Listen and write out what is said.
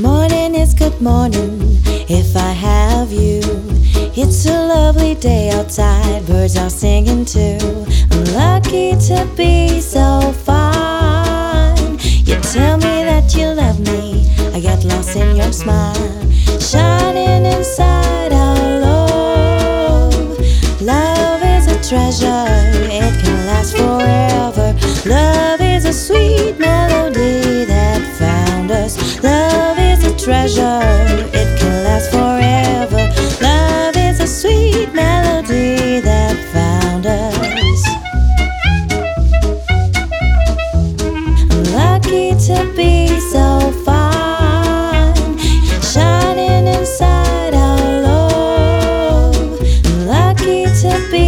Morning is good morning if I have you. It's a lovely day outside, birds are singing too. I'm lucky to be so fine. You tell me that you love me, I get lost in your smile, shining inside our love. Love is a treasure, it can last forever. Love is a sweet treasure, it can last forever. Love is a sweet melody that found us. Lucky to be so fine, shining inside our love. Lucky to be.